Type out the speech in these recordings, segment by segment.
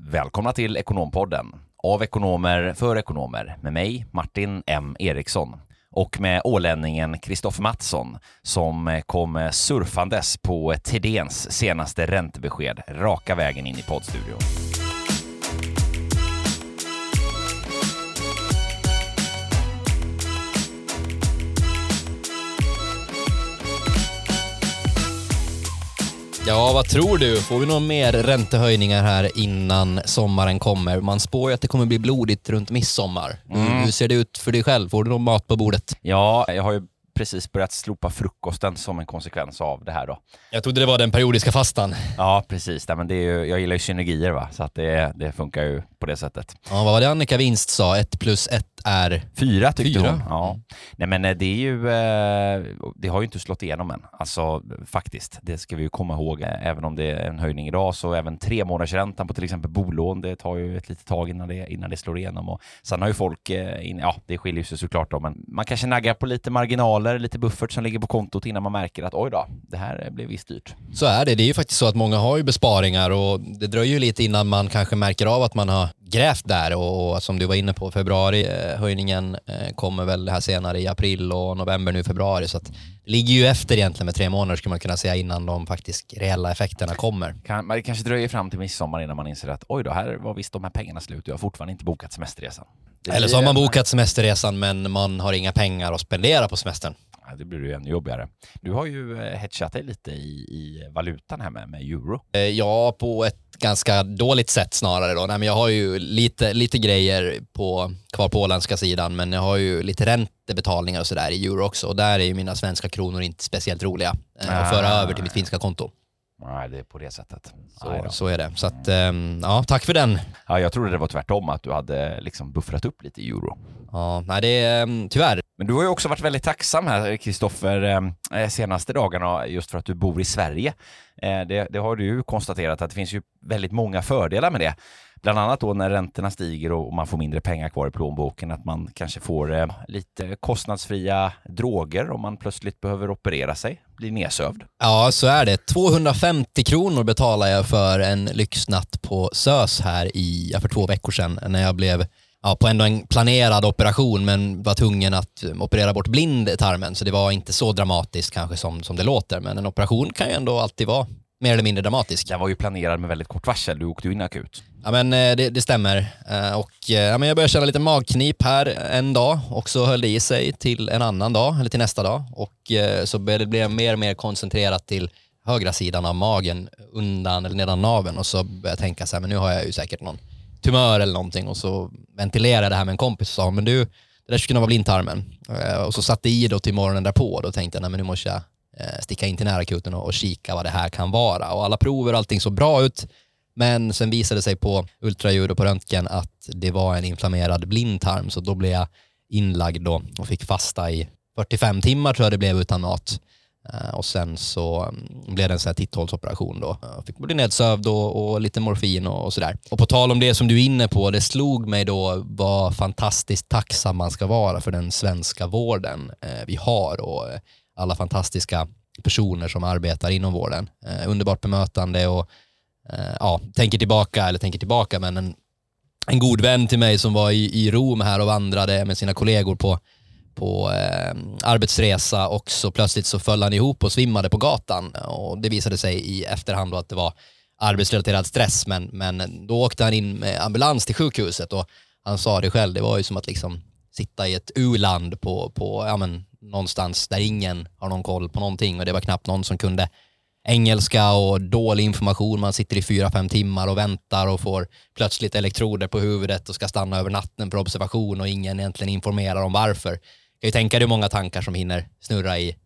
Välkomna till Ekonompodden. Av ekonomer för ekonomer med mig, Martin M Eriksson och med ålänningen Kristoffer Mattsson som kom surfandes på Tidens senaste räntebesked raka vägen in i poddstudion. Ja, vad tror du? Får vi några mer räntehöjningar här innan sommaren kommer? Man spår ju att det kommer bli blodigt runt midsommar. Mm. Hur ser det ut för dig själv? Får du någon mat på bordet? Ja, jag har ju precis börjat slopa frukosten som en konsekvens av det här då. Jag trodde det var den periodiska fastan. Ja, precis. Nej, men det är ju, jag gillar ju synergier va, så att det, det funkar ju på det sättet. Ja, vad var det Annika Winst sa? Ett plus ett är? Fyra tyckte Fyra. hon. Ja. Nej men eh, det är ju, eh, det har ju inte slått igenom än. Alltså faktiskt, det ska vi ju komma ihåg. Även om det är en höjning idag så även tre månadersräntan på till exempel bolån, det tar ju ett litet tag innan det, innan det slår igenom. Och sen har ju folk, eh, in, ja det skiljer sig såklart då, men man kanske naggar på lite marginaler, lite buffert som ligger på kontot innan man märker att oj då, det här blev visst dyrt. Så är det. Det är ju faktiskt så att många har ju besparingar och det dröjer ju lite innan man kanske märker av att man har grävt där och, och som du var inne på, februari höjningen eh, kommer väl här senare i april och november nu februari så att det ligger ju efter egentligen med tre månader skulle man kunna säga innan de faktiskt reella effekterna kommer. Kan, man kanske dröjer fram till midsommar innan man inser att oj då, här var visst de här pengarna slut och jag har fortfarande inte bokat semesterresan. Det Eller så har man bokat semesterresan men man har inga pengar att spendera på semestern. Ja, det blir ju ännu jobbigare. Du har ju eh, hedgat dig lite i, i valutan här med, med euro. Eh, ja, på ett ganska dåligt sätt snarare då. Nej, men jag har ju lite, lite grejer på, kvar på åländska sidan, men jag har ju lite räntebetalningar och sådär i euro också. Och där är ju mina svenska kronor inte speciellt roliga eh, att föra över till mitt finska konto. Nej, det är på det sättet. Så, så är det. Så att, um, ja, tack för den. Ja, jag trodde det var tvärtom, att du hade liksom buffrat upp lite i euro. Ja, nej det är um, tyvärr. Men du har ju också varit väldigt tacksam här, Kristoffer, eh, senaste dagarna just för att du bor i Sverige. Eh, det, det, har du ju konstaterat att det finns ju väldigt många fördelar med det. Bland annat då när räntorna stiger och man får mindre pengar kvar i plånboken, att man kanske får eh, lite kostnadsfria droger om man plötsligt behöver operera sig, bli nedsövd. Ja, så är det. 250 kronor betalade jag för en lyxnatt på SÖS här i, för två veckor sedan när jag blev ja, på ändå en planerad operation men var tvungen att eh, operera bort blindtarmen så det var inte så dramatiskt kanske som, som det låter men en operation kan ju ändå alltid vara mer eller mindre dramatisk. Den var ju planerad med väldigt kort varsel, du åkte ju in akut. Ja men eh, det, det stämmer. Eh, och eh, ja, men jag började känna lite magknip här en dag. Och så höll det i sig till en annan dag eller till nästa dag. Och så började det bli mer och mer koncentrerat till högra sidan av magen undan eller nedan naven och så började jag tänka så här men nu har jag ju säkert någon tumör eller någonting. Och så ventilerade jag det här med en kompis och sa, men du, det där skulle kunna vara blindtarmen. Och så satte i då till morgonen därpå. Och då tänkte jag, nej men nu måste jag Eh, sticka in till närakuten och, och kika vad det här kan vara. Och alla prover och allting såg bra ut. Men sen visade det sig på ultraljud och på röntgen att det var en inflammerad blindtarm så då blev jag inlagd då och fick fasta i 45 timmar tror jag det blev utan mat. Eh, och sen så mm, blev det en sån här titthålsoperation då. Jag fick bli nedsövd och, och lite morfin och, och sådär. Och på tal om det som du är inne på, det slog mig då vad fantastiskt tacksam man ska vara för den svenska vården eh, vi har och eh, alla fantastiska personer som arbetar inom vården. Eh, underbart bemötande och eh, ja, tänker tillbaka, eller tänker tillbaka, men en, en god vän till mig som var i, i Rom här och vandrade med sina kollegor på på eh, arbetsresa och så plötsligt så föll han ihop och svimmade på gatan och det visade sig i efterhand då att det var arbetsrelaterad stress men, men då åkte han in med ambulans till sjukhuset och han sa det själv, det var ju som att liksom sitta i ett u-land på, på ja, men, någonstans där ingen har någon koll på någonting och det var knappt någon som kunde engelska och dålig information. Man sitter i fyra, fem timmar och väntar och får plötsligt elektroder på huvudet och ska stanna över natten för observation och ingen egentligen informerar om varför kan ju tänka dig hur många tankar som hinner snurra i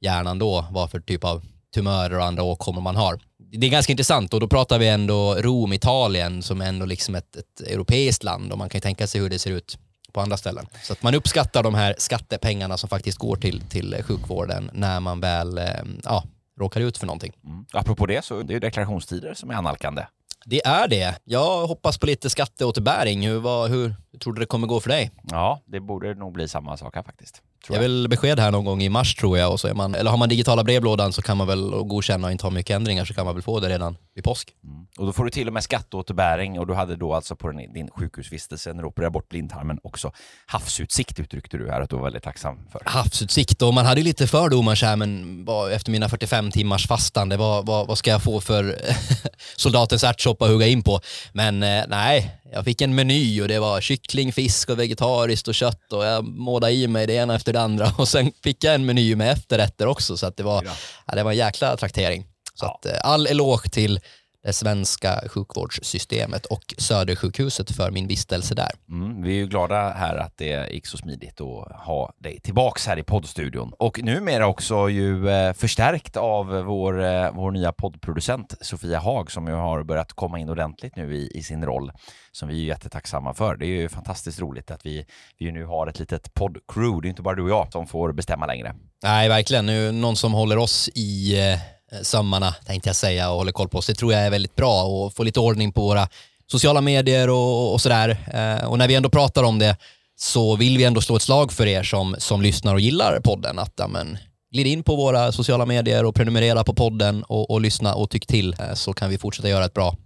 hjärnan då, vad för typ av tumörer och andra åkommor man har. Det är ganska intressant och då pratar vi ändå Rom, Italien som är ändå liksom ett, ett europeiskt land och man kan ju tänka sig hur det ser ut på andra ställen. Så att man uppskattar de här skattepengarna som faktiskt går till, till sjukvården när man väl eh, ja, råkar ut för någonting. Mm. Apropå det så är det deklarationstider som är analkande. Det är det. Jag hoppas på lite skatteåterbäring. Hur, vad, hur, hur tror du det kommer gå för dig? Ja, det borde nog bli samma sak här faktiskt. jag. jag vill besked här någon gång i mars tror jag. Och så är man, eller har man digitala brevlådan så kan man väl godkänna och inte ha mycket ändringar så kan man väl få det redan vid påsk. Mm. Och då får du till och med skatteåterbäring och du hade då alltså på din, din sjukhusvistelse när du opererade bort blindtarmen också havsutsikt uttryckte du här att du var väldigt tacksam för. Havsutsikt och man hade lite fördomar så här, men vad, efter mina 45 timmars fastande, vad, vad, vad ska jag få för soldatens ärtsoppa att hugga in på? Men eh, nej, jag fick en meny och det var kyckling, fisk och vegetariskt och kött och jag mådade i mig det ena efter det andra och sen fick jag en meny med efterrätter också så att det var, ja. Ja, det var en jäkla traktering. Så ja. att, eh, all eloge till det svenska sjukvårdssystemet och Södersjukhuset för min vistelse där. Mm, vi är ju glada här att det gick så smidigt att ha dig tillbaks här i poddstudion. Och numera också ju eh, förstärkt av vår, eh, vår nya poddproducent Sofia Hag som ju har börjat komma in ordentligt nu i, i sin roll som vi är jättetacksamma för. Det är ju fantastiskt roligt att vi, vi nu har ett litet poddcrew. Det är inte bara du och jag som får bestämma längre. Nej, verkligen. Nu någon som håller oss i Eh, sömmarna tänkte jag säga och håller koll på oss. Det tror jag är väldigt bra och få lite ordning på våra sociala medier och, och sådär. Eh, och när vi ändå pratar om det så vill vi ändå slå ett slag för er som, som lyssnar och gillar podden. Att ja, men, glid in på våra sociala medier och prenumerera på podden och, och lyssna och tyck till eh, så kan vi fortsätta göra ett bra,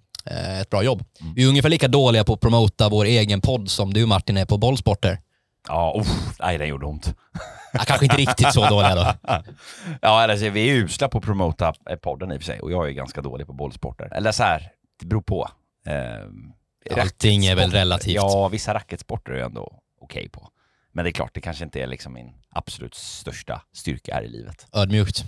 ett bra jobb. Mm. Vi är ungefär lika dåliga på att promota vår egen podd som du Martin är på bollsporter. Ja, oh, nej den gjorde ont. Ja, kanske inte riktigt så dåliga då. ja, alltså, vi är usla på att promota podden i och för sig och jag är ganska dålig på bollsporter. Eller så här, det beror på. Eh, Allting är väl relativt. Ja, vissa racketsporter är jag ändå okej okay på. Men det är klart, det kanske inte är liksom min absolut största styrka här i livet. Ödmjukt.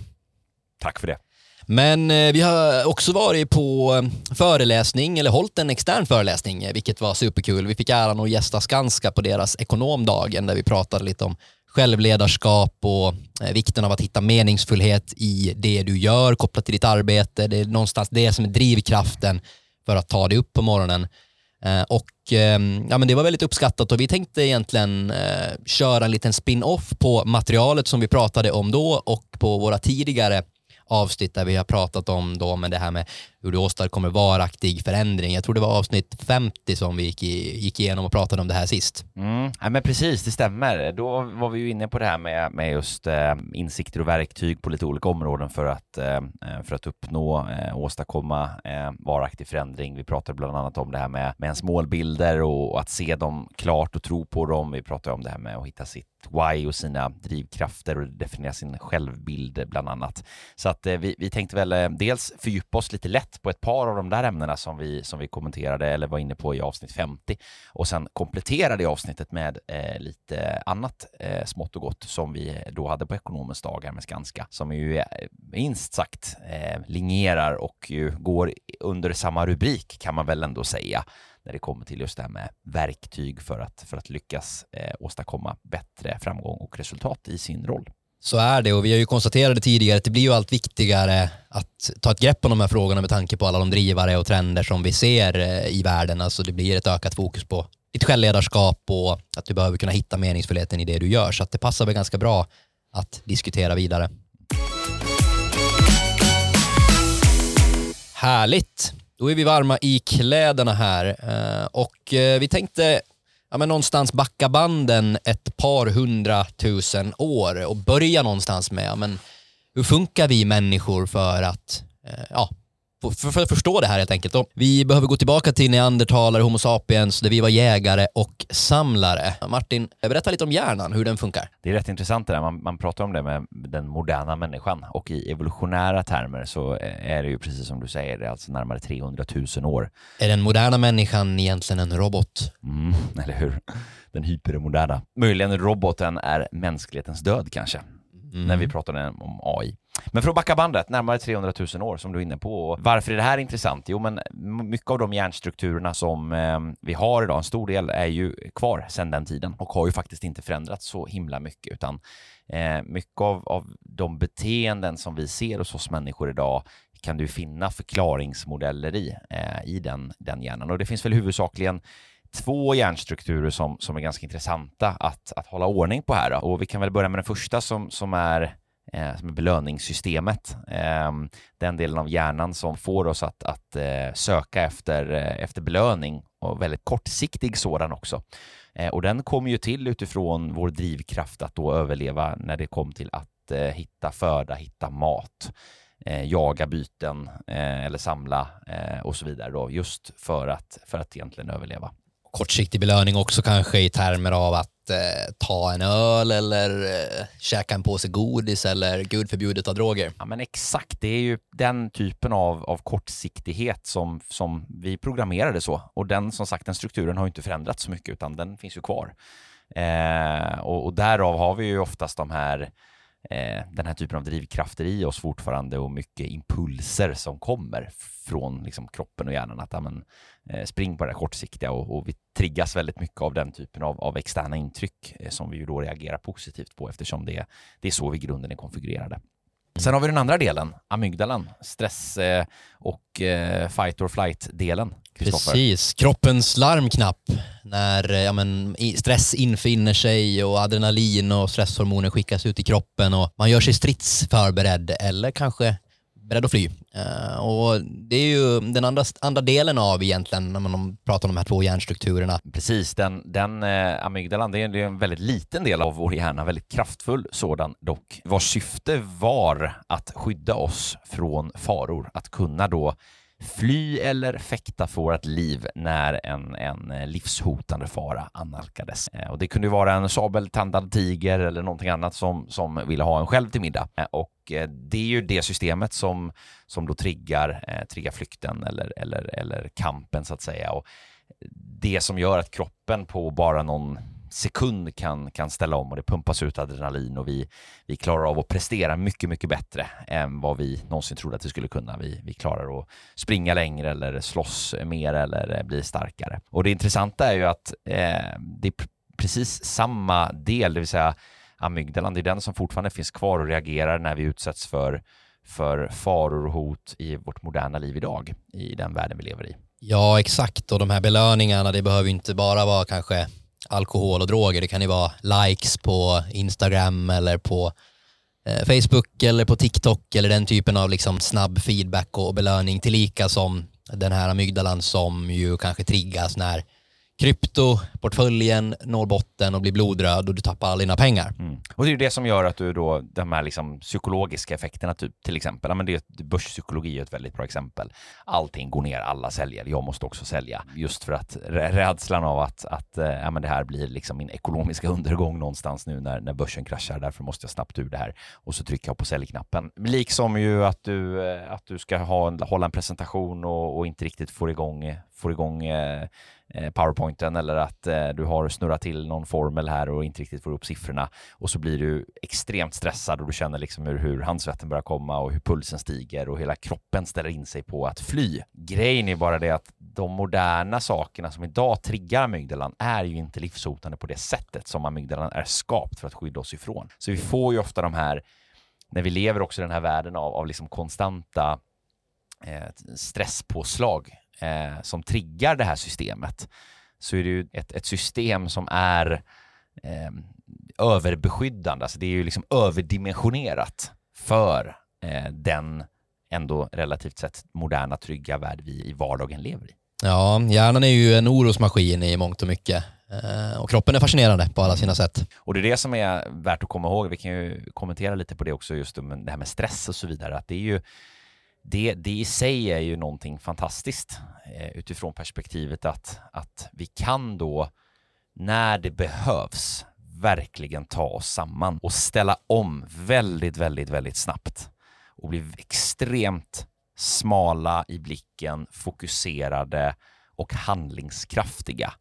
Tack för det. Men eh, vi har också varit på eh, föreläsning, eller hållit en extern föreläsning, eh, vilket var superkul. Vi fick äran att gästa Skanska på deras ekonomdagen där vi pratade lite om självledarskap och eh, vikten av att hitta meningsfullhet i det du gör kopplat till ditt arbete. Det är någonstans det som är drivkraften för att ta dig upp på morgonen. Eh, och ehm, ja, men det var väldigt uppskattat och vi tänkte egentligen eh, köra en liten spin-off på materialet som vi pratade om då och på våra tidigare avsnitt där vi har pratat om då med det här med hur du åstadkommer varaktig förändring. Jag tror det var avsnitt 50 som vi gick, i, gick igenom och pratade om det här sist. Mm. Ja, men precis, det stämmer. Då var vi ju inne på det här med, med just eh, insikter och verktyg på lite olika områden för att, eh, eh för att uppnå eh, åstadkomma eh, varaktig förändring. Vi pratade bland annat om det här med, med ens målbilder och, och att se dem klart och tro på dem. Vi pratade om det här med att hitta sitt why och sina drivkrafter och definiera sin självbild bland annat. Så att eh, vi, vi tänkte väl eh, dels fördjupa oss lite lätt på ett par av de där ämnena som vi, som vi kommenterade eller var inne på i avsnitt 50 och sen komplettera det avsnittet med eh, lite annat eh, smått och gott som vi då hade på ekonomens dag här med Skanska som ju eh, minst sagt eh, linjerar och ju går under samma rubrik kan man väl ändå säga när det kommer till just det här med verktyg för att, för att lyckas eh, åstadkomma bättre framgång och resultat i sin roll. Så är det och vi har ju konstaterat det tidigare att det blir ju allt viktigare att ta ett grepp om de här frågorna med tanke på alla de drivare och trender som vi ser eh, i världen. Alltså det blir ett ökat fokus på ditt självledarskap och att du behöver kunna hitta meningsfullheten i det du gör. Så att det passar väl ganska bra att diskutera vidare. Härligt. Då är vi varma i kläderna här eh, och eh, vi tänkte ja, men någonstans backa banden ett par hundratusen år och börja någonstans med ja, men hur funkar vi människor för att eh, ja, för, för, att förstå det här helt enkelt. Vi behöver gå tillbaka till neandertalare, Homo sapiens, där vi var jägare och samlare. Martin, berätta lite om hjärnan, hur den funkar. Det är rätt intressant det där. Man, man pratar om det med den moderna människan och i evolutionära termer så är det ju precis som du säger, det är alltså närmare 300 000 år. Är den moderna människan egentligen en robot? Mm, eller hur? Den hypermoderna. Möjligen roboten är mänsklighetens död kanske. Mm. När vi pratar om AI. Men för att backa bandet, närmare 300 000 år som du är inne på. Varför är det här intressant? Jo, men mycket av de hjärnstrukturerna som eh, vi har idag, en stor del är ju kvar sedan den tiden och har ju faktiskt inte förändrats så himla mycket, utan eh, mycket av, av de beteenden som vi ser hos oss människor idag kan du finna förklaringsmodeller i, eh, i den, den hjärnan. Och det finns väl huvudsakligen två hjärnstrukturer som, som är ganska intressanta att, att hålla ordning på här. Då. Och vi kan väl börja med den första som, som är eh, som är belöningssystemet. Eh, den delen av hjärnan som får oss att, att eh, söka efter, eh, efter belöning och väldigt kortsiktig sådan också. Eh, och den kom ju till utifrån vår drivkraft att då överleva när det kom till att eh, hitta föda, hitta mat, eh, jaga byten eh, eller samla eh, och så vidare då, just för att, för att egentligen överleva. Kortsiktig belöning också kanske i termer av att eh, ta en öl eller eh, käka en påse godis eller gud förbjudet av droger. Ja men exakt, det är ju den typen av, av kortsiktighet som, som vi programmerade så. Och den som sagt, den strukturen har ju inte förändrats så mycket utan den finns ju kvar. Eh, och, och därav har vi ju oftast de här eh, den här typen av drivkrafter i oss fortfarande och mycket impulser som kommer från liksom, kroppen och hjärnan. Att amen, eh, spring på det kortsiktiga och, och, vi triggas väldigt mycket av den typen av, av externa intryck eh, som vi ju då reagerar positivt på eftersom det, det är så vi i grunden är konfigurerade. Sen har vi den andra delen, amygdalan, stress eh, och eh, fight or flight-delen. Precis, kroppens larmknapp när eh, ja, men, stress infinner sig och adrenalin och stresshormoner skickas ut i kroppen och man gör sig stridsförberedd eller kanske beredd att fly. Uh, och det är ju den andra, andra delen av egentligen när man pratar om de här två hjärnstrukturerna. Precis, den, den eh, amygdalan det är, det är en väldigt liten del av vår hjärna, väldigt kraftfull sådan dock, vars syfte var att skydda oss från faror, att kunna då fly eller fäkta för vårt liv när en, en eh, livshotande fara annalkades. Eh, och det kunde vara en sabeltandad tiger eller någonting annat som, som ville ha en själv till middag. Eh, och det är ju det systemet som, som då triggar, triggar flykten eller, eller, eller kampen så att säga. Och det som gör att kroppen på bara någon sekund kan, kan ställa om och det pumpas ut adrenalin och vi, vi klarar av att prestera mycket, mycket bättre än vad vi någonsin trodde att vi skulle kunna. Vi, vi klarar att springa längre eller slåss mer eller eh, bli starkare. Och det intressanta är ju att eh, det är precis samma del, det vill säga amygdalan, det är den som fortfarande finns kvar och reagerar när vi utsätts för, för faror och hot i vårt moderna liv idag, i den världen vi lever i. Ja, exakt. Och de här belöningarna, det behöver inte bara vara kanske alkohol och droger. Det kan ju vara likes på Instagram eller på eh, Facebook eller på TikTok eller den typen av liksom snabb feedback och belöning tillika som den här amygdalan som ju kanske triggas när kryptoportföljen når botten och blir blodröd och du tappar alla dina pengar. Mm. Och det är ju det som gör att du då, de här liksom psykologiska effekterna typ, till exempel, ja, men det, är, börspsykologi är ett väldigt bra exempel. Allting går ner, alla säljer, jag måste också sälja. Just för att rädslan av att, att eh, ja, men det här blir liksom min ekonomiska undergång någonstans nu när, när börsen kraschar, därför måste jag snabbt ur det här och så trycker jag på säljknappen. Liksom ju att du, eh, att du ska ha, hålla en presentation och, och inte riktigt får igång, får igång Eh, Eh, powerpointen eller att eh, du har snurrat till någon formel här och inte riktigt får upp siffrorna och så blir du extremt stressad och du känner liksom hur, hur handsvetten börjar komma och hur pulsen stiger och hela kroppen ställer in sig på att fly. Grejen är bara det att de moderna sakerna som idag triggar amygdalan är ju inte livshotande på det sättet som amygdalan är skapt för att skydda oss ifrån. Så vi får ju ofta de här, när vi lever också i den här världen av, av liksom konstanta eh, stresspåslag eh, som triggar det här systemet så är det ju ett, ett system som är eh, överbeskyddande. Alltså det är ju liksom överdimensionerat för eh, den ändå relativt sett moderna, trygga värld vi i vardagen lever i. Ja, hjärnan är ju en orosmaskin i mångt och mycket. Eh, och kroppen är fascinerande på alla sina sätt. Och det är det som är värt att komma ihåg. Vi kan ju kommentera lite på det också, just det här med stress och så vidare. Att det är ju det, det i sig är ju någonting fantastiskt eh, utifrån perspektivet att, att vi kan då, när det behövs, verkligen ta oss samman och ställa om väldigt, väldigt, väldigt snabbt och bli extremt smala i blicken, fokuserade och handlingskraftiga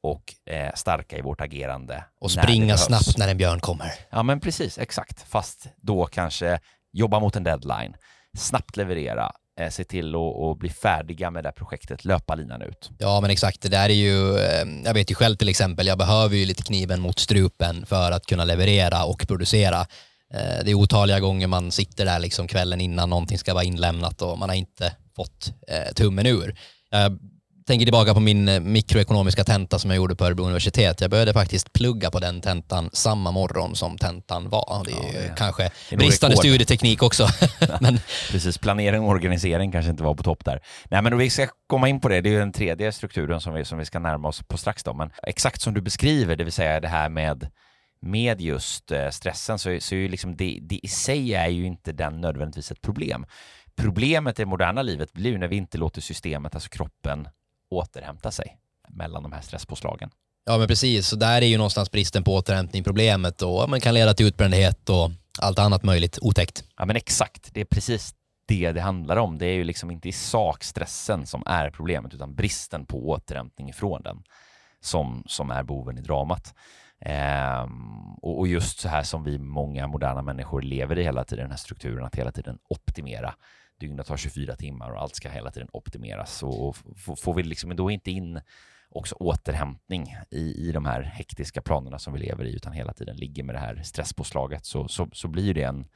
och eh, starka i vårt agerande. Och springa snabbt när en björn kommer. Ja, men precis, exakt. Fast då kanske jobba mot en deadline, snabbt leverera, eh, se till att bli färdiga med det här projektet, löpa linan ut. Ja men exakt, det där är ju, eh, jag vet ju själv till exempel, jag behöver ju lite kniven mot strupen för att kunna leverera och producera. Eh, det är otaliga gånger man sitter där liksom kvällen innan någonting ska vara inlämnat och man har inte fått eh, tummen ur. Jag tänker tillbaka på min eh, mikroekonomiska tenta som jag gjorde på Örebro universitet. Jag började faktiskt plugga på den tentan samma morgon som tentan var. Det är, ja, det är kanske är bristande rekord. studieteknik också. men... Precis, planering och organisering kanske inte var på topp där. Nej, men vi ska komma in på det. Det är ju den tredje strukturen som vi, som vi ska närma oss på strax. Då. Men exakt som du beskriver, det vill säga det här med med just eh, stressen så, så är liksom det, det i sig är ju inte den nödvändigtvis ett problem. Problemet i det moderna livet blir när vi inte låter systemet, alltså kroppen, återhämta sig mellan de här stresspåslagen. Ja, men precis. Så där är ju någonstans bristen på återhämtning problemet och man kan leda till utbrändhet och allt annat möjligt otäckt. Ja, men exakt. Det är precis det det handlar om. Det är ju liksom inte i sak stressen som är problemet, utan bristen på återhämtning ifrån den som, som är boven i dramat. Ehm, och, och, just så här som vi många moderna människor lever i hela tiden, den här strukturen att hela tiden optimera dygnet har 24 timmar och allt ska hela tiden optimeras. Och får vi liksom då inte in också återhämtning i, i de här hektiska planerna som vi lever i, utan hela tiden ligger med det här stresspåslaget, så, så, så blir det en,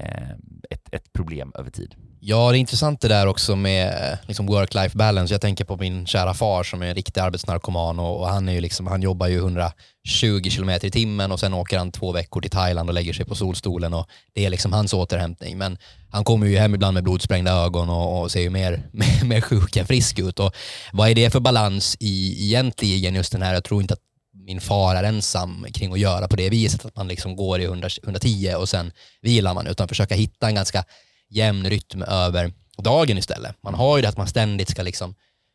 Eh, ett, ett problem över tid. Ja, det är intressant det där också med eh, liksom work-life balance. Jag tänker på min kära far som är en riktig arbetsnarkoman och, och han, är ju liksom, han jobbar ju 120 kilometer i timmen och sen åker han två veckor till Thailand och lägger sig på solstolen och det är liksom hans återhämtning. Men han kommer ju hem ibland med blodsprängda ögon och, och ser ju mer, mer, mer sjuk än frisk ut. Och vad är det för balans i egentligen just den här, jag tror inte att min far är ensam kring att göra på det viset, att man liksom går i 100, 110 och sen vilar man, utan försöka hitta en ganska jämn rytm över dagen istället. Man har ju det att man ständigt ska liksom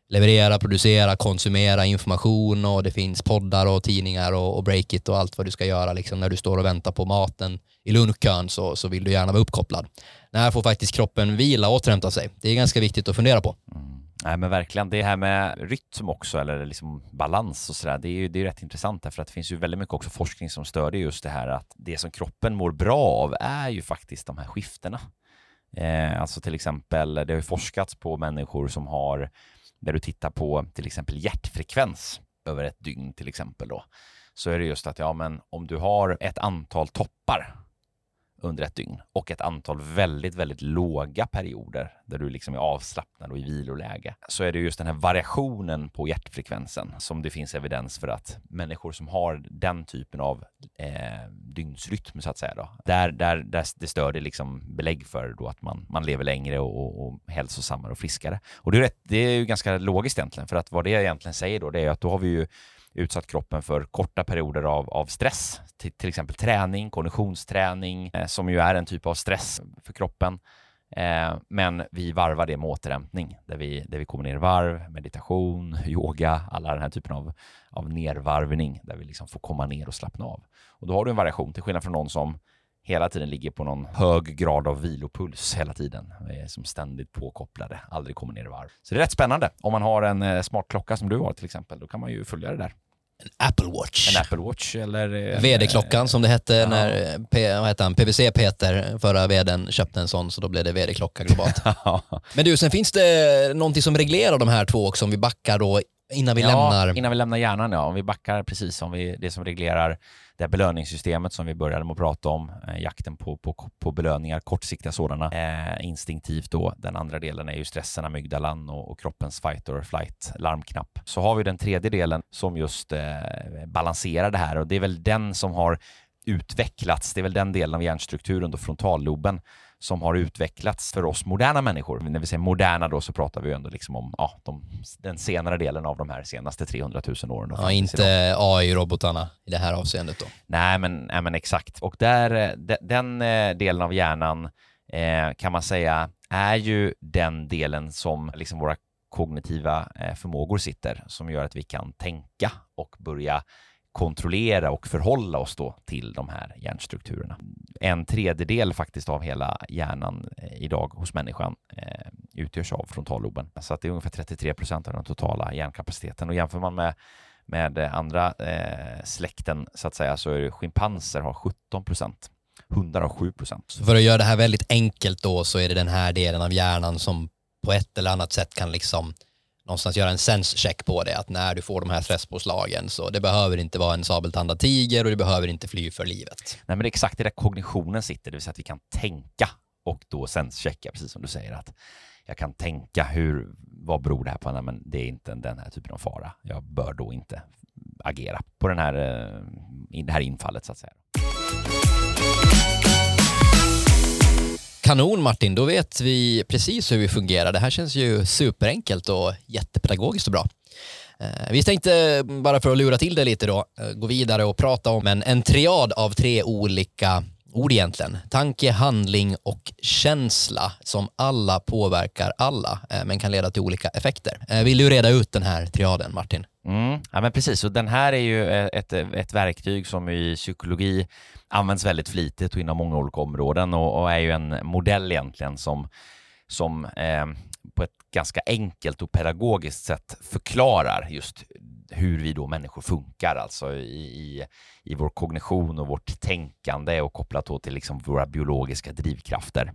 leverera, producera, konsumera information och det finns poddar och tidningar och, och breakit och allt vad du ska göra. Liksom när du står och väntar på maten i lunchkön så, så vill du gärna vara uppkopplad. När får faktiskt kroppen vila och återhämta sig? Det är ganska viktigt att fundera på. Mm. Nej men verkligen, det här med rytm också, eller liksom balans och sådär, det är ju det är rätt intressant därför att det finns ju väldigt mycket också forskning som stödjer just det här att det som kroppen mår bra av är ju faktiskt de här skiftena. Eh, alltså till exempel, det har ju forskats på människor som har, där du tittar på till exempel hjärtfrekvens över ett dygn till exempel då, så är det just att ja men om du har ett antal toppar under ett dygn och ett antal väldigt, väldigt låga perioder där du liksom är avslappnad och i viloläge så är det just den här variationen på hjärtfrekvensen som det finns evidens för att människor som har den typen av eh, dygnsrytm så att säga då, där, där, där det stör det liksom belägg för då att man, man lever längre och, och, och hälsosammare och friskare. Och det är, rätt, det är ju ganska logiskt egentligen för att vad det egentligen säger då det är att då har vi ju utsatt kroppen för korta perioder av, av stress, till, till exempel träning, konditionsträning, eh, som ju är en typ av stress för kroppen. Eh, men vi varvar det med återhämtning, där vi, där vi kommer ner i varv, meditation, yoga, alla den här typen av, av nervarvning, där vi liksom får komma ner och slappna av. Och då har du en variation, till skillnad från någon som hela tiden ligger på någon hög grad av vilopuls hela tiden, eh, som ständigt påkopplade, aldrig kommer ner i varv. Så det är rätt spännande. Om man har en eh, smart klocka som du har till exempel, då kan man ju följa det där. En Apple Watch. En Apple Watch eller... Eh, VD-klockan som det hette ja. när P, vad heter han, PVC-Peter, förra VDn, köpte en sån så då blev det VD-klocka globalt. Men du, sen finns det någonting som reglerar de här två också om vi backar då innan vi ja, lämnar... innan vi lämnar hjärnan ja. Om vi backar precis om vi, det som reglerar det här belöningssystemet som vi började med att prata om, eh, jakten på, på, på belöningar, kortsiktiga sådana, eh, instinktivt då. Den andra delen är ju stressen, amygdalan och, och kroppens fight or flight larmknapp. Så har vi den tredje delen som just eh, balanserar det här och det är väl den som har utvecklats, det är väl den delen av hjärnstrukturen, då frontalloben, som har utvecklats för oss moderna människor. När vi säger moderna då så pratar vi ändå liksom om ja, de, den senare delen av de här senaste 300 000 åren. Ja, inte AI-robotarna i det här avseendet då? Nej, men, nej, men exakt. Och där, de, den eh, delen av hjärnan eh, kan man säga är ju den delen som liksom våra kognitiva eh, förmågor sitter, som gör att vi kan tänka och börja kontrollera och förhålla oss då till de här hjärnstrukturerna. En tredjedel faktiskt av hela hjärnan eh, idag hos människan eh, utgörs av frontalloben. Så att det är ungefär 33 procent av den totala hjärnkapaciteten och jämför man med med andra eh, släkten så att säga så är det schimpanser har 17 procent. Hundar har 7 procent. För att göra det här väldigt enkelt då så är det den här delen av hjärnan som på ett eller annat sätt kan liksom någonstans göra en sense-check på det, att när du får de här stresspåslagen så det behöver inte vara en sabeltandad tiger och du behöver inte fly för livet. Nej, men det är exakt det där kognitionen sitter, det vill säga att vi kan tänka och då sense-checka, precis som du säger, att jag kan tänka hur, vad beror det här på? Nej, men det är inte den här typen av fara. Jag bör då inte agera på den här, eh, det här infallet så att säga. Kanon Martin, då vet vi precis hur vi fungerar. Det här känns ju superenkelt och jättepedagogiskt och bra. Eh, vi tänkte, bara för att lura till det lite då, eh, gå vidare och prata om en, en triad av tre olika ord egentligen. Tanke, handling och känsla som alla påverkar alla eh, men kan leda till olika effekter. Vill du reda ut den här triaden Martin? Mm, ja men precis, och den här är ju ett, ett verktyg som i psykologi används väldigt flitigt och inom många olika områden och, och är ju en modell egentligen som, som eh, på ett ganska enkelt och pedagogiskt sätt förklarar just hur vi då människor funkar, alltså i, i, i vår kognition och vårt tänkande och kopplat då till liksom våra biologiska drivkrafter.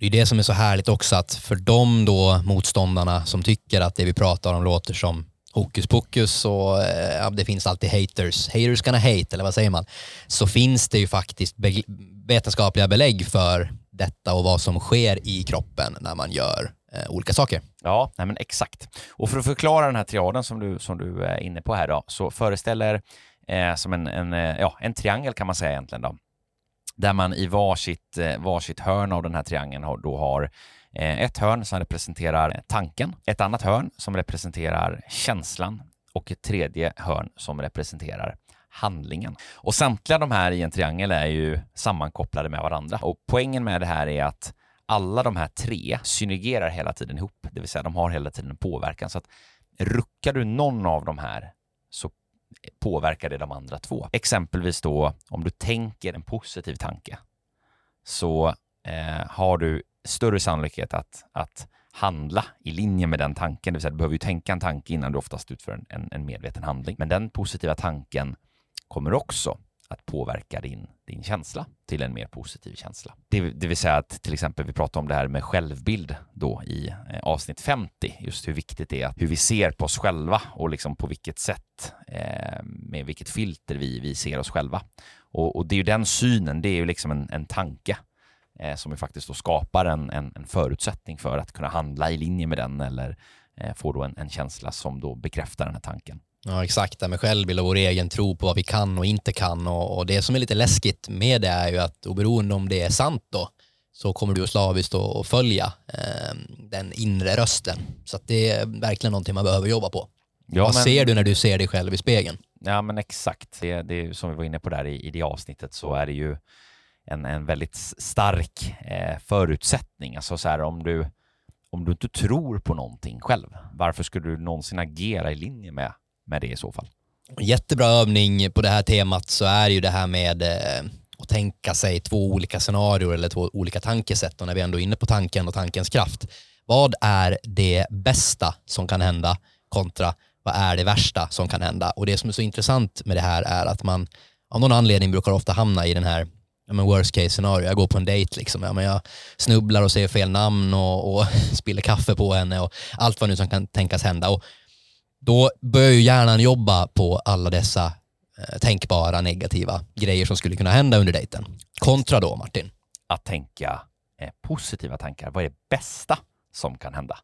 Det är det som är så härligt också att för de då motståndarna som tycker att det vi pratar om låter som hokus pokus och eh, ja, det finns alltid haters. Haters gonna hate, eller vad säger man? Så finns det ju faktiskt be vetenskapliga belägg för detta och vad som sker i kroppen när man gör eh, olika saker. Ja, nej men exakt. Och för att förklara den här triaden som du, som du eh, är inne på här då, så föreställer eh, som en, en, eh, ja, en triangel kan man säga egentligen då, där man i varsitt, eh, varsitt hörn av den här triangeln har, då har Eh, ett hörn som representerar tanken, ett annat hörn som representerar känslan och ett tredje hörn som representerar handlingen. Och samtliga de här i en triangel är ju sammankopplade med varandra. Och poängen med det här är att alla de här tre synergerar hela tiden ihop, det vill säga de har hela tiden en påverkan. Så att ruckar du någon av de här så påverkar det de andra två. Exempelvis då om du tänker en positiv tanke så eh, har du större sannolikhet att, att handla i linje med den tanken. Det vill säga, du behöver ju tänka en tanke innan du oftast utför en, en medveten handling. Men den positiva tanken kommer också att påverka din, din känsla till en mer positiv känsla. Det, det vill säga att till exempel vi pratar om det här med självbild då i eh, avsnitt 50, just hur viktigt det är att hur vi ser på oss själva och liksom på vilket sätt, eh, med vilket filter vi, vi ser oss själva. Och, och, det är ju den synen, det är ju liksom en, en tanke eh, som ju faktiskt då skapar en, en, en, förutsättning för att kunna handla i linje med den eller eh, få då en, en, känsla som då bekräftar den här tanken. Ja, exakt. Det med självbild och vår egen tro på vad vi kan och inte kan. Och, och, det som är lite läskigt med det är ju att oberoende om det är sant då, så kommer du slaviskt att följa eh, den inre rösten. Så det är verkligen någonting man behöver jobba på. Ja, vad men... ser du när du ser dig själv i spegeln? Ja, men exakt. Det, det som vi var inne på där i, i det avsnittet så är det ju en, en väldigt stark eh, förutsättning. Alltså så här, om du, om du inte tror på någonting själv, varför skulle du någonsin agera i linje med, med det i så fall? Jättebra övning på det här temat så är ju det här med eh, att tänka sig två olika scenarier eller två olika tankesätt och när vi ändå är inne på tanken och tankens kraft. Vad är det bästa som kan hända kontra vad är det värsta som kan hända? Och det som är så intressant med det här är att man av någon anledning brukar ofta hamna i den här ja, men worst case scenario, jag går på en dejt liksom. Ja, men jag snubblar och säger fel namn och, och spiller kaffe på henne och allt vad nu som kan tänkas hända. Och då börjar ju hjärnan jobba på alla dessa eh, tänkbara negativa grejer som skulle kunna hända under dejten. Kontra då Martin? Att tänka eh, positiva tankar. Vad är det bästa som kan hända?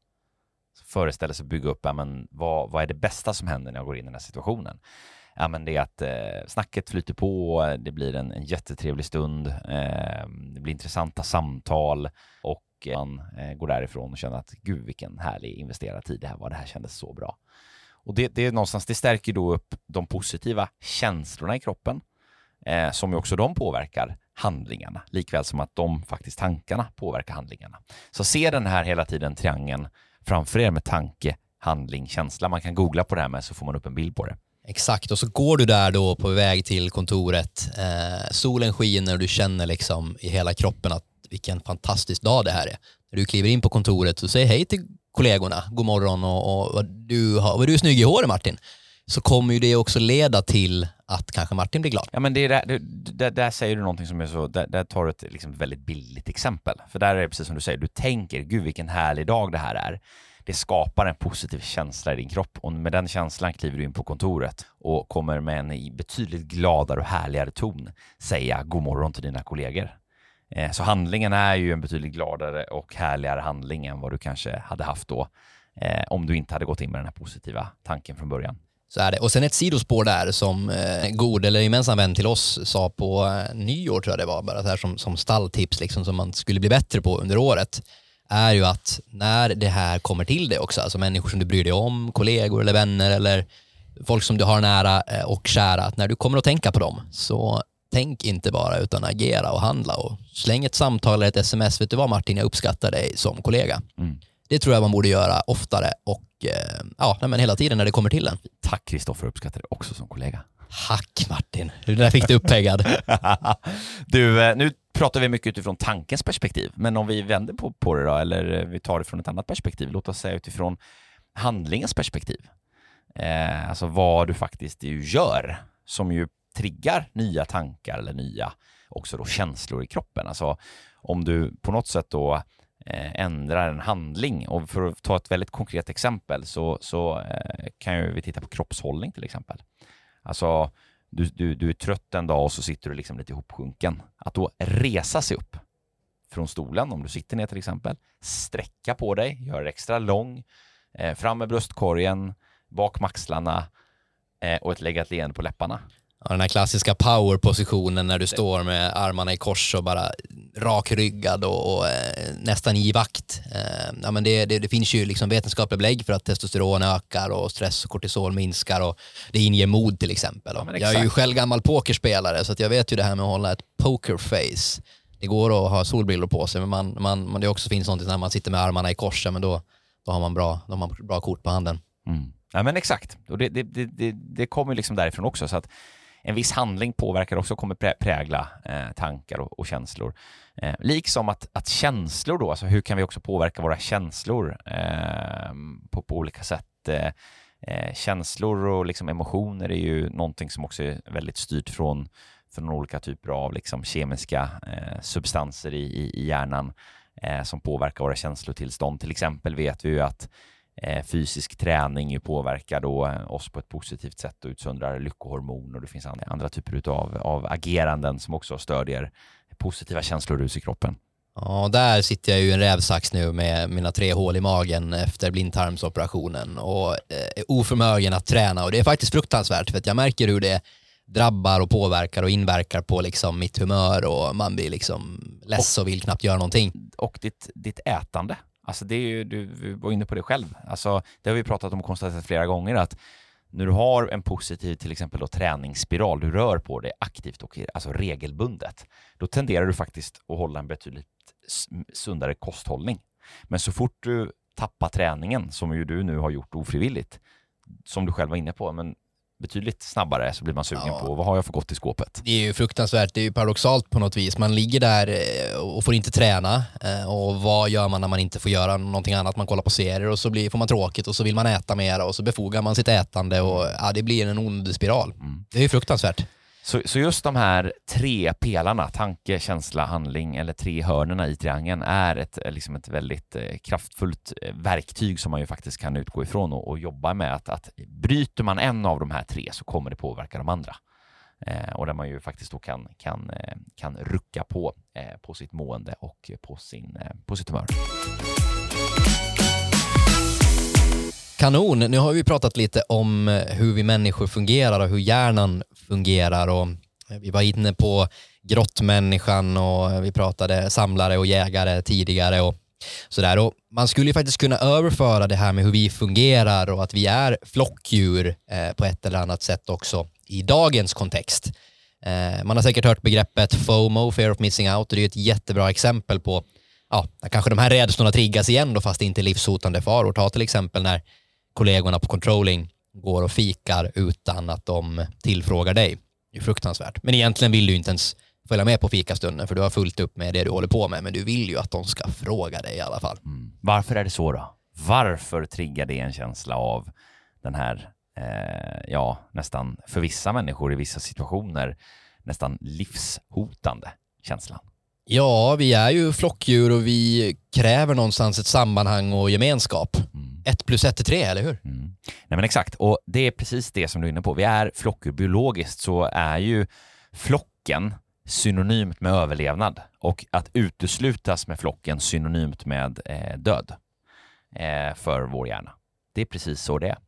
Föreställa sig bygga upp, ja, men vad, vad är det bästa som händer när jag går in i den här situationen? Ja, men det är att eh, snacket flyter på, det blir en, en jättetrevlig stund, eh, det blir intressanta samtal och man eh, går därifrån och känner att gud vilken härlig investerad tid det här var, det här kändes så bra. Och det, det är någonstans, det stärker då upp de positiva känslorna i kroppen eh, som ju också de påverkar handlingarna, likväl som att de faktiskt tankarna påverkar handlingarna. Så se den här hela tiden triangeln framför er med tanke, handling, känsla. Man kan googla på det här med så får man upp en bild på det. Exakt, och så går du där då på väg till kontoret. Eh, solen skiner och du känner liksom i hela kroppen att vilken fantastisk dag det här är. När du kliver in på kontoret och säger hej till kollegorna, god morgon och, och du, har, vad du är snygg i håret Martin. Så kommer ju det också leda till att kanske Martin blir glad. Ja men det är där, där, där säger du någonting som är så, där, där tar du ett liksom väldigt billigt exempel. För där är det precis som du säger, du tänker, gud vilken härlig dag det här är det skapar en positiv känsla i din kropp och med den känslan kliver du in på kontoret och kommer med en betydligt gladare och härligare ton säga god morgon till dina kollegor. Eh, så handlingen är ju en betydligt gladare och härligare handling än vad du kanske hade haft då eh, om du inte hade gått in med den här positiva tanken från början. Så är det. Och sen ett sidospår där som eh, god eller gemensam vän till oss sa på eh, nyår tror jag det var, bara så här som, som stalltips liksom som man skulle bli bättre på under året är ju att när det här kommer till dig också, alltså människor som du bryr dig om, kollegor eller vänner eller folk som du har nära eh, och kära, att när du kommer att tänka på dem så tänk inte bara utan agera och handla och släng ett samtal eller ett sms. Vet du vad Martin, jag uppskattar dig som kollega. Mm. Det tror jag man borde göra oftare och eh, ja, men hela tiden när det kommer till en. Tack Kristoffer, uppskattar dig också som kollega. Tack Martin, det där fick du uppeggad. du, eh, nu pratar vi mycket utifrån tankens perspektiv, men om vi vänder på, på det då, eller vi tar det från ett annat perspektiv, låt oss säga utifrån handlingens perspektiv. Eh, alltså vad du faktiskt gör, som ju triggar nya tankar eller nya också då känslor i kroppen. Alltså om du på något sätt då eh, ändrar en handling och för att ta ett väldigt konkret exempel så, så eh, kan ju vi titta på kroppshållning till exempel. Alltså du, du, du är trött en dag och så sitter du liksom lite ihopsjunken. Att då resa sig upp från stolen, om du sitter ner till exempel, sträcka på dig, gör extra lång, eh, fram med bröstkorgen, bak med axlarna eh, och ett legat leende på läpparna. Ja, den här klassiska powerpositionen när du står med armarna i kors och bara rakryggad och, och eh, nästan i vakt. Eh, ja, men det, det, det, finns ju liksom vetenskapliga belägg för att testosteron ökar och stress och kortisol minskar och det inger mod till exempel. Ja, jag är ju själv gammal pokerspelare så jag vet ju det här med att hålla ett pokerface. Det går att ha solbrillor på sig men man, man, man det också finns någonting när man sitter med armarna i kors, men då, då har man bra, då har man bra kort på handen. Mm. Ja men exakt, och det, det, det, det kommer liksom därifrån också. Så att en viss handling påverkar också, och kommer prägla eh, tankar och, och känslor. Eh, liksom att, att känslor då, alltså hur kan vi också påverka våra känslor eh, på, på olika sätt? Eh, eh, känslor och liksom emotioner är ju någonting som också är väldigt styrt från, från olika typer av liksom kemiska eh, substanser i, i, i hjärnan eh, som påverkar våra känslotillstånd. Till exempel vet vi ju att fysisk träning påverkar då eh, oss på ett positivt sätt och utsöndrar lyckohormon och det finns andra, typer av, av ageranden som också stödjer positiva känslor i kroppen. Ja, där sitter jag ju i en rävsax nu med mina tre hål i magen efter blindtarmsoperationen och eh, är oförmögen att träna och det är faktiskt fruktansvärt för att jag märker hur det drabbar och påverkar och inverkar på liksom mitt humör och man blir liksom less och, och vill knappt göra någonting. Och ditt, ditt ätande Alltså det är ju, du var inne på det själv. Alltså, det har vi pratat om och konstaterat flera gånger att när du har en positiv till exempel då, träningsspiral, du rör på dig aktivt och alltså regelbundet, då tenderar du faktiskt att hålla en betydligt sundare kosthållning. Men så fort du tappar träningen, som ju du nu har gjort ofrivilligt, som du själv var inne på, men betydligt snabbare så blir man sugen ja. på vad har jag för gott i skåpet? Det är ju fruktansvärt, det är ju paradoxalt på något vis. Man ligger där eh, och får inte träna eh, och vad gör man när man inte får göra någonting annat? Man kollar på serier och så blir, får man tråkigt och så vill man äta mer och så befogar man sitt ätande och ja, det blir en ond spiral. Mm. Det är ju fruktansvärt. Så, så just de här tre pelarna, tanke, känsla, handling, eller tre hörnerna i triangeln är ett, eh, liksom ett väldigt eh, kraftfullt eh, verktyg som man ju faktiskt kan utgå ifrån och, och jobba med. Att, att bryter man en av de här tre så kommer det påverka de andra. Eh, och där man ju faktiskt då kan, kan, eh, kan rucka på, eh, på sitt mående och på, sin, på sitt humör. Kanon, nu har vi pratat lite om eh, hur vi människor fungerar och hur hjärnan fungerar och eh, vi var inne på grottmänniskan och eh, vi pratade samlare och jägare tidigare och sådär. Och man skulle ju faktiskt kunna överföra det här med hur vi fungerar och att vi är flockdjur på ett eller annat sätt också i dagens kontext. Man har säkert hört begreppet FOMO, fear of missing out, och det är ett jättebra exempel på ja, kanske de här rädslorna triggas igen då fast det inte är livshotande faror. Ta till exempel när kollegorna på controlling går och fikar utan att de tillfrågar dig. Det är fruktansvärt. Men egentligen vill du inte ens följa med på fikastunden för du har fullt upp med det du håller på med men du vill ju att de ska fråga dig i alla fall. Mm. Varför är det så då? Varför triggar det en känsla av den här, eh, ja, nästan för vissa människor i vissa situationer nästan livshotande känslan? Ja, vi är ju flockdjur och vi kräver någonstans ett sammanhang och gemenskap. Mm. Ett plus ett är tre, eller hur? Mm. Nej men exakt, och det är precis det som du är inne på. Vi är flocker. Biologiskt så är ju flocken synonymt med överlevnad och att uteslutas med flocken synonymt med eh, död eh, för vår hjärna. Det är precis så det är.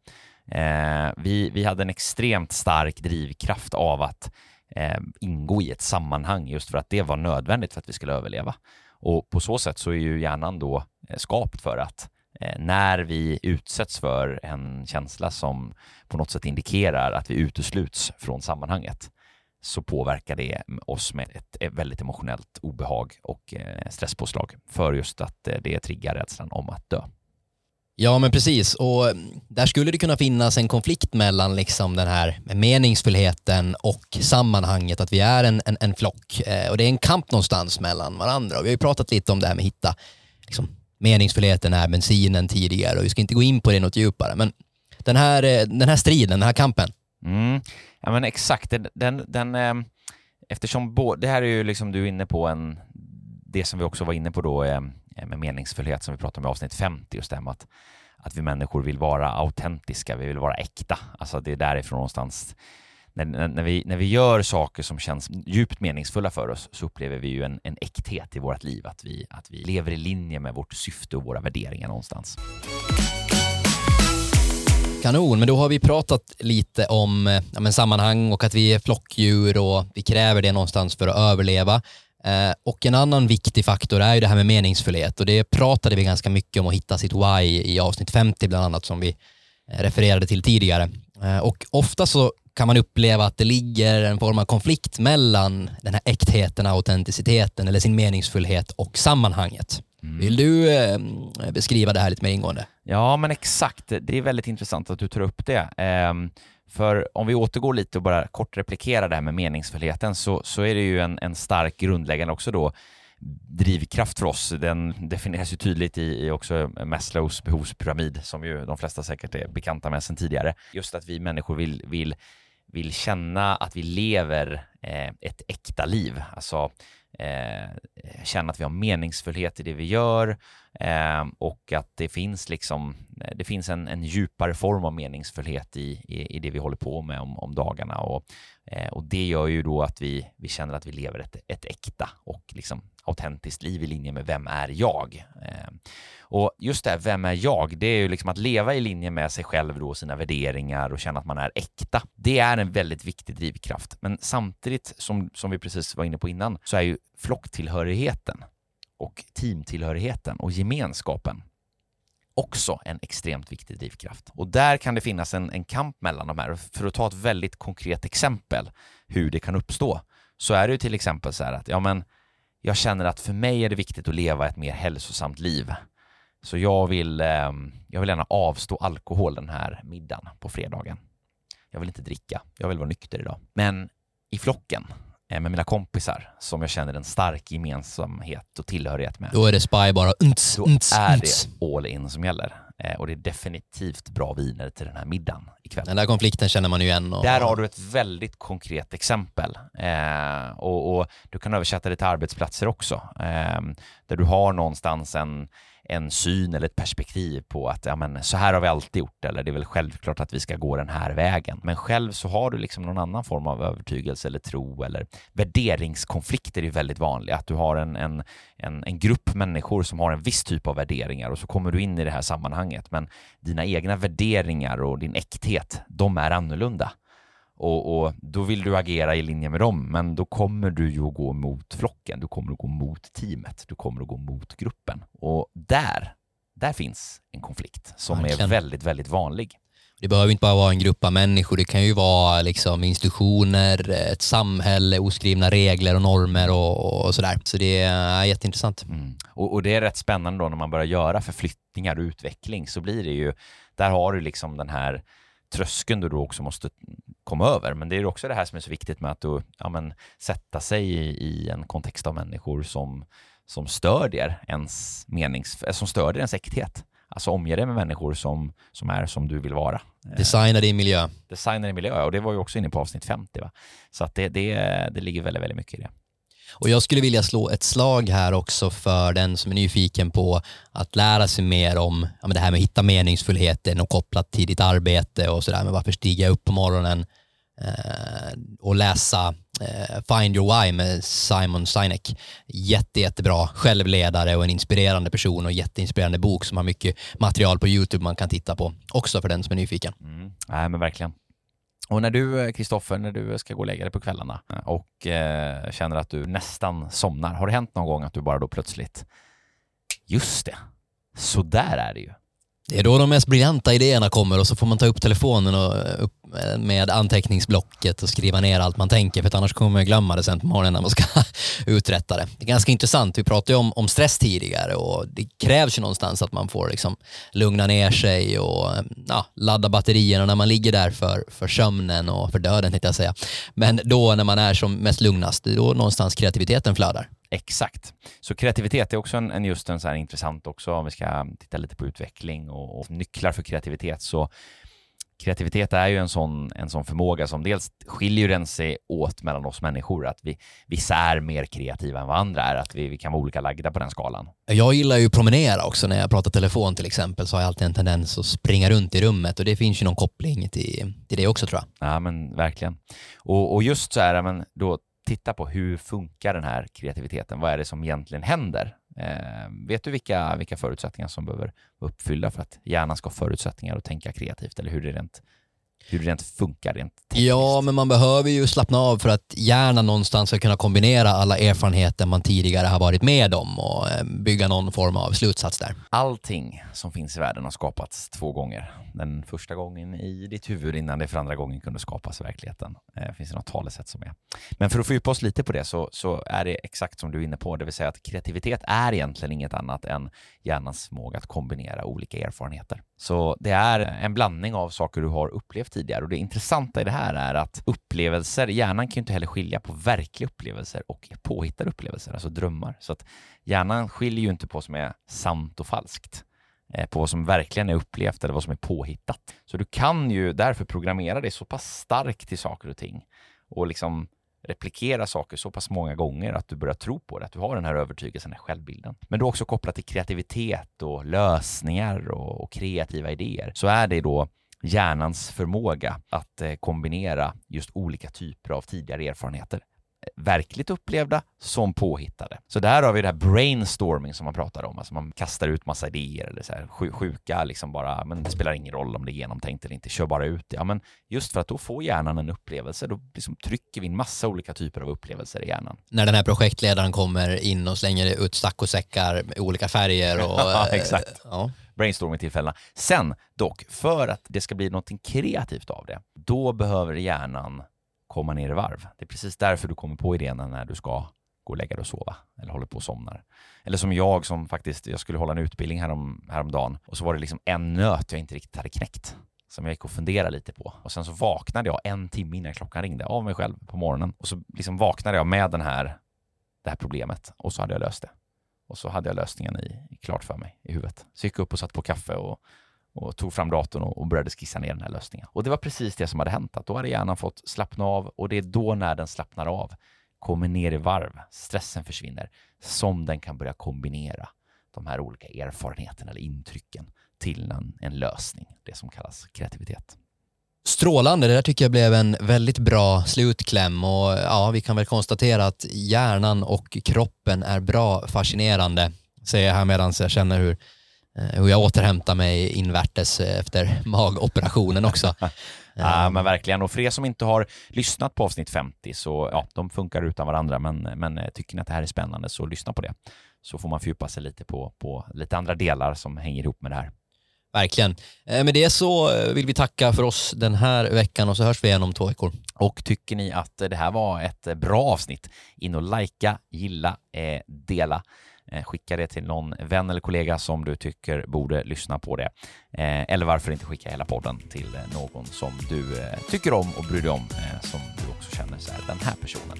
Eh, vi, vi hade en extremt stark drivkraft av att eh, ingå i ett sammanhang just för att det var nödvändigt för att vi skulle överleva. Och på så sätt så är ju hjärnan då eh, skapt för att eh, Eh, när vi utsätts för en känsla som på något sätt indikerar att vi utesluts från sammanhanget så påverkar det oss med ett väldigt emotionellt obehag och eh, stresspåslag för just att eh, det triggar rädslan om att dö. Ja men precis. Och mm, där skulle det kunna finnas en konflikt mellan liksom den här meningsfullheten och sammanhanget att vi är en, en, en flock. Och det är en kamp någonstans mellan varandra. Och vi har ju pratat lite om det här med att hitta liksom, meningsfullheten är bensinen tidigare och vi ska inte gå in på det något djupare men den här, eh, den här striden, den här kampen. Mm. Ja men exakt, den, den, den ehm, eftersom bo, det här är ju liksom du är inne på en, det som vi också var inne på då ehm, eh, med meningsfullhet som vi pratade om i avsnitt 50, just det här med att, att vi människor vill vara autentiska, vi vill vara äkta. Alltså det är därifrån någonstans när, när, vi, när vi gör saker som känns djupt meningsfulla för oss så upplever vi ju en, en äkthet i vårt liv, att vi, att vi lever i linje med vårt syfte och våra värderingar någonstans. Kanon, men då har vi pratat lite om ja, men sammanhang och att vi är flockdjur och vi kräver det någonstans för att överleva. Eh, och en annan viktig faktor är ju det här med meningsfullhet och det pratade vi ganska mycket om att hitta sitt why i avsnitt 50 bland annat som vi eh, refererade till tidigare. Eh, och ofta så kan man uppleva att det ligger en form av konflikt mellan den här äktheten, autenticiteten eller sin meningsfullhet och sammanhanget. Mm. Vill du beskriva det här lite mer ingående? Ja, men exakt. Det är väldigt intressant att du tar upp det. Ehm, för om vi återgår lite och bara kort replikerar det här med meningsfullheten så, så är det ju en, en stark grundläggande också då drivkraft för oss. Den definieras ju tydligt i, i också Maslows behovspyramid som ju de flesta säkert är bekanta med sedan tidigare. Just att vi människor vill, vill, vill känna att vi lever eh, ett äkta liv. Alltså eh, känna att vi har meningsfullhet i det vi gör eh, och att det finns liksom eh, det finns en, en djupare form av meningsfullhet i, i, i, det vi håller på med om, om dagarna och, eh, och det gör ju då att vi, vi känner att vi lever ett, ett äkta och liksom autentiskt liv i linje med vem är jag? Eh, och just det här, vem är jag? Det är ju liksom att leva i linje med sig själv då, sina värderingar och känna att man är äkta. Det är en väldigt viktig drivkraft. Men samtidigt, som, som vi precis var inne på innan, så är ju flocktillhörigheten och teamtillhörigheten och gemenskapen också en extremt viktig drivkraft. Och där kan det finnas en, en kamp mellan de här. För att ta ett väldigt konkret exempel hur det kan uppstå, så är det ju till exempel så här att ja, men jag känner att för mig är det viktigt att leva ett mer hälsosamt liv. Så jag vill, eh, jag vill gärna avstå alkohol den här middagen på fredagen. Jag vill inte dricka, jag vill vara nykter idag. Men i flocken, med mina kompisar som jag känner en stark gemensamhet och tillhörighet med. Då är det spy bara. Unts, Då unts, är unts. det all in som gäller. Eh, och det är definitivt bra viner till den här middagen ikväll. Den där konflikten känner man ju igen. Och... Där har du ett väldigt konkret exempel. Eh, och, och, du kan översätta det till arbetsplatser också. Eh, där du har någonstans en, en syn eller ett perspektiv på att ja, men, så här har vi alltid gjort eller det är väl självklart att vi ska gå den här vägen. Men själv så har du liksom någon annan form av övertygelse eller tro eller värderingskonflikter är väldigt vanliga. Att du har en, en, en, en grupp människor som har en viss typ av värderingar och så kommer du in i det här sammanhanget men dina egna värderingar och din äkthet, de är annorlunda. Och, och, då vill du agera i linje med dem, men då kommer du ju att gå mot flocken, du kommer att gå mot teamet, du kommer att gå mot gruppen. Och där, där finns en konflikt som Verkligen. är väldigt, väldigt vanlig. Det behöver inte bara vara en grupp av människor, det kan ju vara liksom institutioner, ett samhälle, oskrivna regler och normer och, och sådär. Så det är jätteintressant. Mm. Och, och, det är rätt spännande då när man börjar göra förflyttningar och utveckling så blir det ju, där har du liksom den här tröskeln du då också måste komma över. Men det är också det här som är så viktigt med att då, ja, men, sätta sig i, i, en kontext av människor som, som stödjer ens menings, eh, som stödjer ens äkthet. Alltså omge dig med människor som, som är som du vill vara. Eh, Designa din miljö. Designa din miljö, och det var ju också inne på avsnitt 50. Va? Så att det, det, det ligger väldigt, väldigt mycket i det. Och jag skulle vilja slå ett slag här också för den som är nyfiken på att lära sig mer om ja, det här med att hitta meningsfullheten och kopplat till ditt arbete och sådär. Men varför stiga upp på morgonen? eh, och läsa eh, Find Your Why med Simon Sinek. Jätte, jättebra självledare och en inspirerande person och jätteinspirerande bok som har mycket material på YouTube man kan titta på också för den som är nyfiken. Mm. Nej, men verkligen. Och när du, Kristoffer, när du ska gå och lägga dig på kvällarna och eh, känner att du nästan somnar, har det hänt någon gång att du bara då plötsligt, just det, så där är det ju. Det är då de mest briljanta idéerna kommer och så får man ta upp telefonen och eh, upp med anteckningsblocket och skriva ner allt man tänker för annars kommer man glömma det sen på morgonen när man ska uträtta det. Det är ganska intressant. Vi pratade ju om, om stress tidigare och det krävs ju någonstans att man får liksom lugna ner sig och eh, ja, ladda batterierna när man ligger där för, för sömnen och för döden tänkte jag säga. Men då när man är som mest lugnast, det är då någonstans kreativiteten flödar. Exakt. Så kreativitet är också en, en just en så här intressant också om vi ska titta lite på utveckling och, och nycklar för kreativitet. Så kreativitet är ju en sån, en sån förmåga som dels skiljer den sig åt mellan oss människor, att vi, vissa är mer kreativa än vad andra är, att vi, vi kan vara olika lagda på den skalan. Jag gillar ju att promenera också när jag pratar telefon till exempel, så har jag alltid en tendens att springa runt i rummet och det finns ju någon koppling till, till det också tror jag. Ja, men verkligen. Och, och just så här, men då titta på hur funkar den här kreativiteten? Vad är det som egentligen händer? Eh, vet du vilka, vilka förutsättningar som behöver vara uppfyllda för att hjärnan ska ha förutsättningar att tänka kreativt eller hur det rent, hur det rent funkar rent tekniskt? Ja, men man behöver ju slappna av för att hjärnan någonstans ska kunna kombinera alla erfarenheter man tidigare har varit med om och eh, bygga någon form av slutsats där. Allting som finns i världen har skapats två gånger den första gången i ditt huvud innan det för andra gången kunde skapas i verkligheten. Eh, finns det något talesätt som är. Men för att fördjupa oss lite på det så, så är det exakt som du är inne på, det vill säga att kreativitet är egentligen inget annat än hjärnans förmåga att kombinera olika erfarenheter. Så det är en blandning av saker du har upplevt tidigare och det intressanta i det här är att upplevelser, hjärnan kan ju inte heller skilja på verkliga upplevelser och påhittade upplevelser, alltså drömmar. Så att hjärnan skiljer ju inte på vad som är sant och falskt. Eh, på vad som verkligen är upplevt eller vad som är påhittat. Så du kan ju därför programmera dig så pass starkt till saker och ting och liksom replikera saker så pass många gånger att du börjar tro på det, att du har den här övertygelsen, den här självbilden. Men då också kopplat till kreativitet och lösningar och, och kreativa idéer, så är det då hjärnans förmåga att eh, kombinera just olika typer av tidigare erfarenheter verkligt upplevda som påhittade. Så där har vi det här brainstorming som man pratar om, alltså man kastar ut massa idéer eller så här sjuka liksom bara, men det spelar ingen roll om det är genomtänkt eller inte, kör bara ut det. Ja, men just för att då får hjärnan en upplevelse, då liksom trycker vi in massa olika typer av upplevelser i hjärnan. När den här projektledaren kommer in och slänger ut tackosäckar med olika färger och... ja, exakt. Ja brainstorming-tillfällena. Sen dock, för att det ska bli något kreativt av det, då behöver hjärnan komma ner i varv. Det är precis därför du kommer på idén när du ska gå och lägga dig och sova eller håller på och somnar. Eller som jag som faktiskt, jag skulle hålla en utbildning härom, häromdagen och så var det liksom en nöt jag inte riktigt hade knäckt som jag gick och funderade lite på. Och sen så vaknade jag en timme innan klockan ringde av mig själv på morgonen och så liksom vaknade jag med den här, det här problemet och så hade jag löst det. Och så hade jag lösningen i, klart för mig i huvudet. Så jag gick upp och satt på kaffe och och tog fram datorn och började skissa ner den här lösningen. Och det var precis det som hade hänt, att då hade hjärnan fått slappna av och det är då när den slappnar av, kommer ner i varv, stressen försvinner, som den kan börja kombinera de här olika erfarenheterna eller intrycken till en, en lösning, det som kallas kreativitet. Strålande, det där tycker jag blev en väldigt bra slutkläm och ja, vi kan väl konstatera att hjärnan och kroppen är bra fascinerande, säger jag här medan jag känner hur Eh, hur jag återhämtar mig invärtes eh, efter magoperationen också. ja, men verkligen. Och för er som inte har lyssnat på avsnitt 50 så ja, de funkar utan varandra. Men, men eh, tycker ni att det här är spännande så lyssna på det. Så får man fördjupa sig lite på, på lite andra delar som hänger ihop med det här. Verkligen. Med det så vill vi tacka för oss den här veckan och så hörs vi igen om två veckor. Och tycker ni att det här var ett bra avsnitt, in och likea, gilla, dela. Eh, skicka det till någon vän eller kollega som du tycker borde lyssna på det. Eh, eller varför inte skicka hela podden till eh, någon som du tycker om och bryr dig om, som du också känner så här, den här personen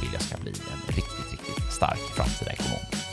vill jag ska bli en riktigt, riktigt stark framtida ekonom.